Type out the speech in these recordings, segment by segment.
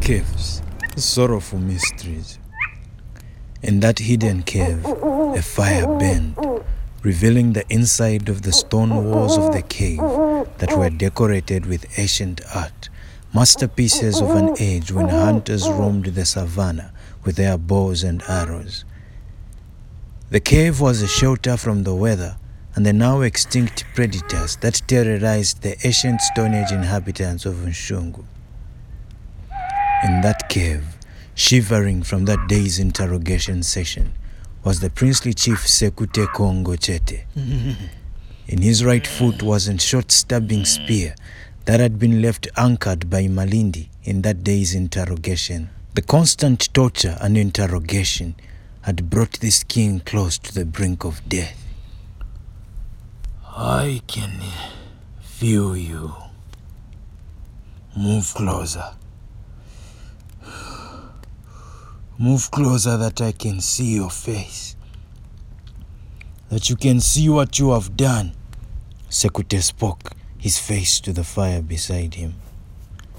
Caves, sorrowful mysteries. In that hidden cave, a fire burned, revealing the inside of the stone walls of the cave that were decorated with ancient art, masterpieces of an age when hunters roamed the savannah with their bows and arrows. The cave was a shelter from the weather and the now extinct predators that terrorized the ancient Stone Age inhabitants of Nshungu. In that cave, shivering from that day's interrogation session, was the princely chief Sekute Kongo Chete. In his right foot was a short stabbing spear that had been left anchored by Malindi in that day's interrogation. The constant torture and interrogation had brought this king close to the brink of death. I can feel you. Move closer. Move closer that I can see your face. That you can see what you have done. Sekute spoke, his face to the fire beside him.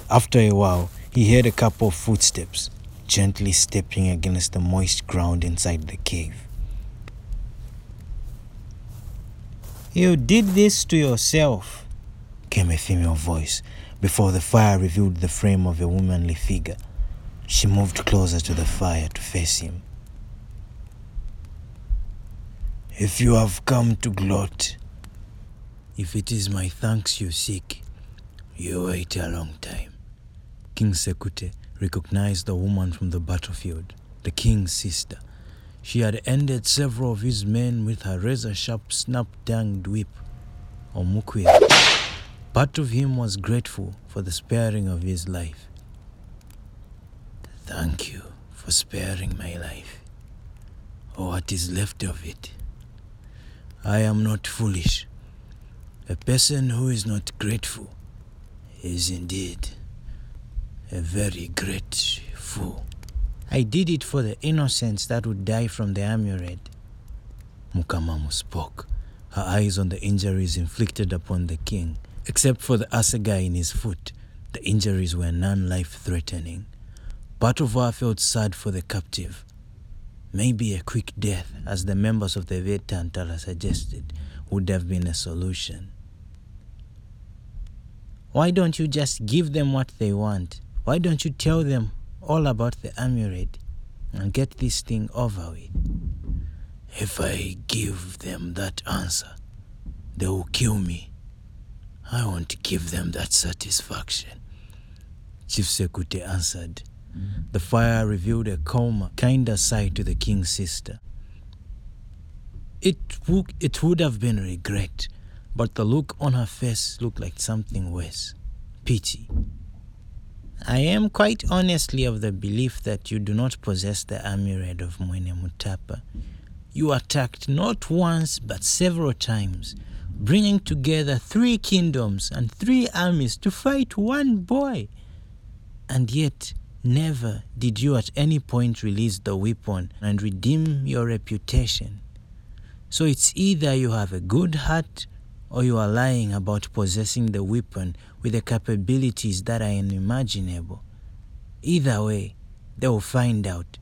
After a while, he heard a couple of footsteps, gently stepping against the moist ground inside the cave. You did this to yourself, came a female voice before the fire revealed the frame of a womanly figure. She moved closer to the fire to face him. If you have come to gloat, if it is my thanks you seek, you wait a long time. King Sekute recognized the woman from the battlefield, the king's sister. She had ended several of his men with her razor sharp, snap tongued whip, or mukwia. Part of him was grateful for the sparing of his life. Thank you for sparing my life, or what is left of it. I am not foolish. A person who is not grateful is indeed a very great fool. I did it for the innocents that would die from the amulet. Mukamamu spoke, her eyes on the injuries inflicted upon the king. Except for the assegai in his foot, the injuries were non life threatening. Her felt sad for the captive. Maybe a quick death, as the members of the Vetantala suggested, would have been a solution. Why don't you just give them what they want? Why don't you tell them all about the amulet and get this thing over with? If I give them that answer, they will kill me. I won't give them that satisfaction. Chief Sekute answered. The fire revealed a calmer, kinder side to the king's sister. It, would, it would have been regret, but the look on her face looked like something worse pity. I am quite honestly of the belief that you do not possess the amulet of Mwene Mutapa. You attacked not once but several times, bringing together three kingdoms and three armies to fight one boy. And yet, never did you at any point release the weapon and redeem your reputation. So it's either you have a good heart or you are lying about possessing the weapon with the capabilities that are unimaginable. Either way, they will find out,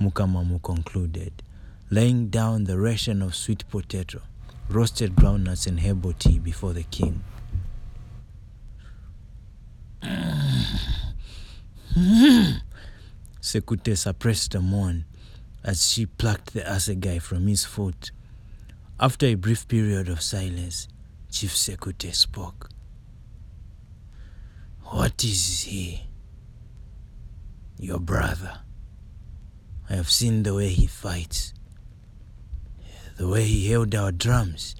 Mukamamu concluded, laying down the ration of sweet potato, roasted groundnuts, and herbal tea before the king. Sekute suppressed a moan as she plucked the assegai from his foot. After a brief period of silence, Chief Sekute spoke. What is he? Your brother. I have seen the way he fights, the way he held our drums.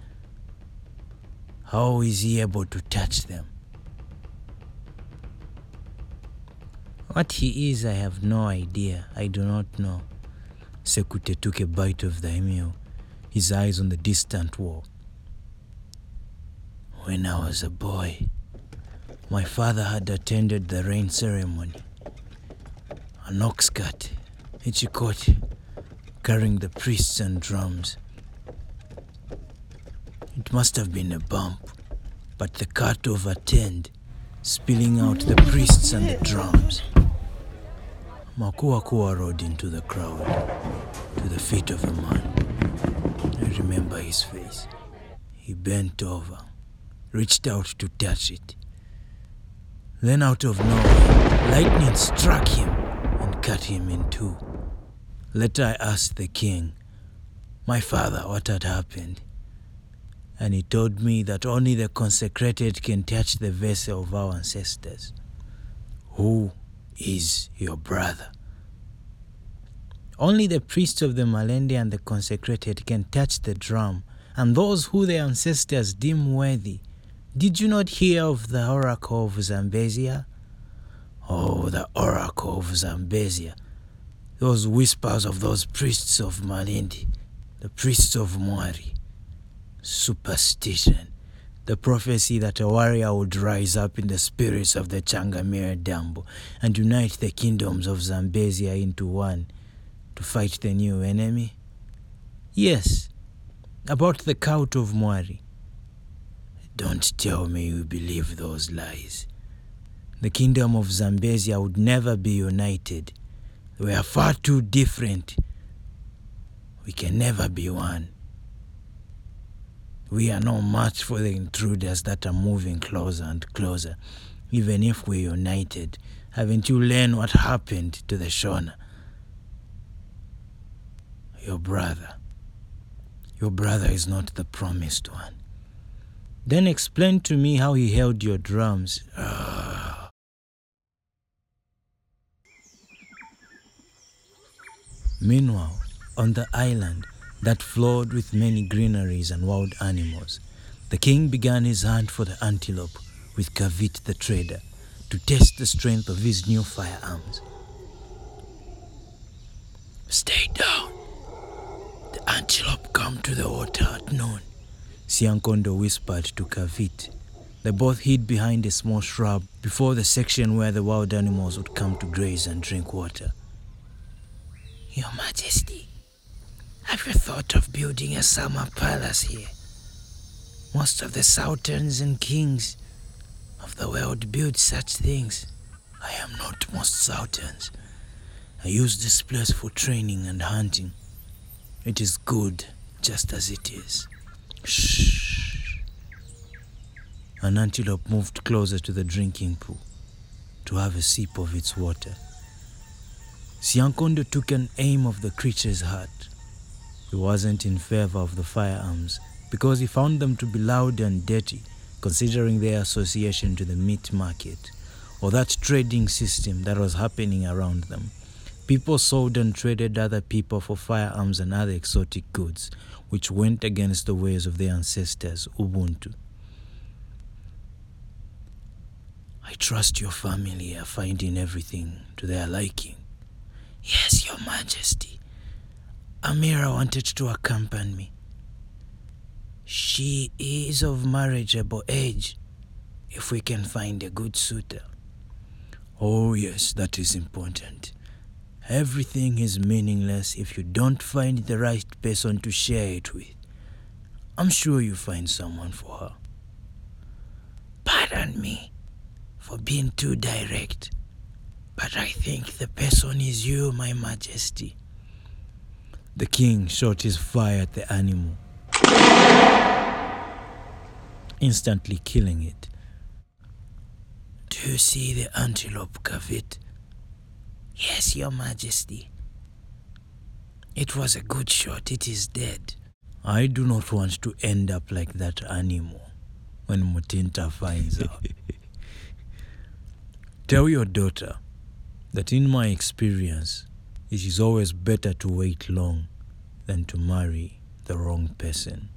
How is he able to touch them? What he is, I have no idea. I do not know. Sekute took a bite of the meal, his eyes on the distant wall. When I was a boy, my father had attended the rain ceremony. An ox cut, Ichikoti, carrying the priests and drums. It must have been a bump, but the cart overturned, spilling out the priests and the drums. Makuakua rode into the crowd, to the feet of a man. I remember his face. He bent over, reached out to touch it. Then, out of nowhere, lightning struck him and cut him in two. Later, I asked the king, my father, what had happened. And he told me that only the consecrated can touch the vessel of our ancestors. Who is your brother? Only the priests of the Malende and the consecrated can touch the drum, and those who their ancestors deem worthy. Did you not hear of the oracle of Zambezia? Oh, the oracle of Zambezia. Those whispers of those priests of Malindi, the priests of Mwari. Superstition. The prophecy that a warrior would rise up in the spirits of the Changamire Dambo and unite the kingdoms of Zambezia into one to fight the new enemy? Yes, about the cult of Mwari. Don't tell me you believe those lies. The kingdom of Zambezia would never be united. We are far too different. We can never be one. We are no match for the intruders that are moving closer and closer, even if we're united. Haven't you learned what happened to the Shona? Your brother. Your brother is not the promised one. Then explain to me how he held your drums. Ah. Meanwhile, on the island that flowed with many greeneries and wild animals, the king began his hunt for the antelope with Kavit the trader to test the strength of his new firearms. Stay down. The antelope come to the water at noon. Siankondo whispered to Kavit. They both hid behind a small shrub before the section where the wild animals would come to graze and drink water. Your Majesty, have you thought of building a summer palace here? Most of the sultans and kings of the world build such things. I am not most sultans. I use this place for training and hunting. It is good just as it is. Shh. An antelope moved closer to the drinking pool to have a sip of its water. Siankondo took an aim of the creature's heart. He wasn't in favor of the firearms because he found them to be loud and dirty, considering their association to the meat market or that trading system that was happening around them. People sold and traded other people for firearms and other exotic goods, which went against the ways of their ancestors, Ubuntu. I trust your family are finding everything to their liking. Yes, Your Majesty. Amira wanted to accompany me. She is of marriageable age, if we can find a good suitor. Oh, yes, that is important. Everything is meaningless if you don't find the right person to share it with. I'm sure you find someone for her. Pardon me for being too direct, but I think the person is you, My Majesty. The king shot his fire at the animal, instantly killing it. Do you see the antelope, Kavit? Yes, Your Majesty. It was a good shot. It is dead. I do not want to end up like that animal when Mutinta finds out. Tell your daughter that in my experience, it is always better to wait long than to marry the wrong person.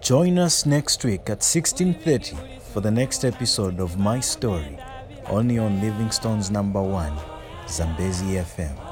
Join us next week at 16:30 for the next episode of My Story, only on Livingstone's number 1, Zambezi FM.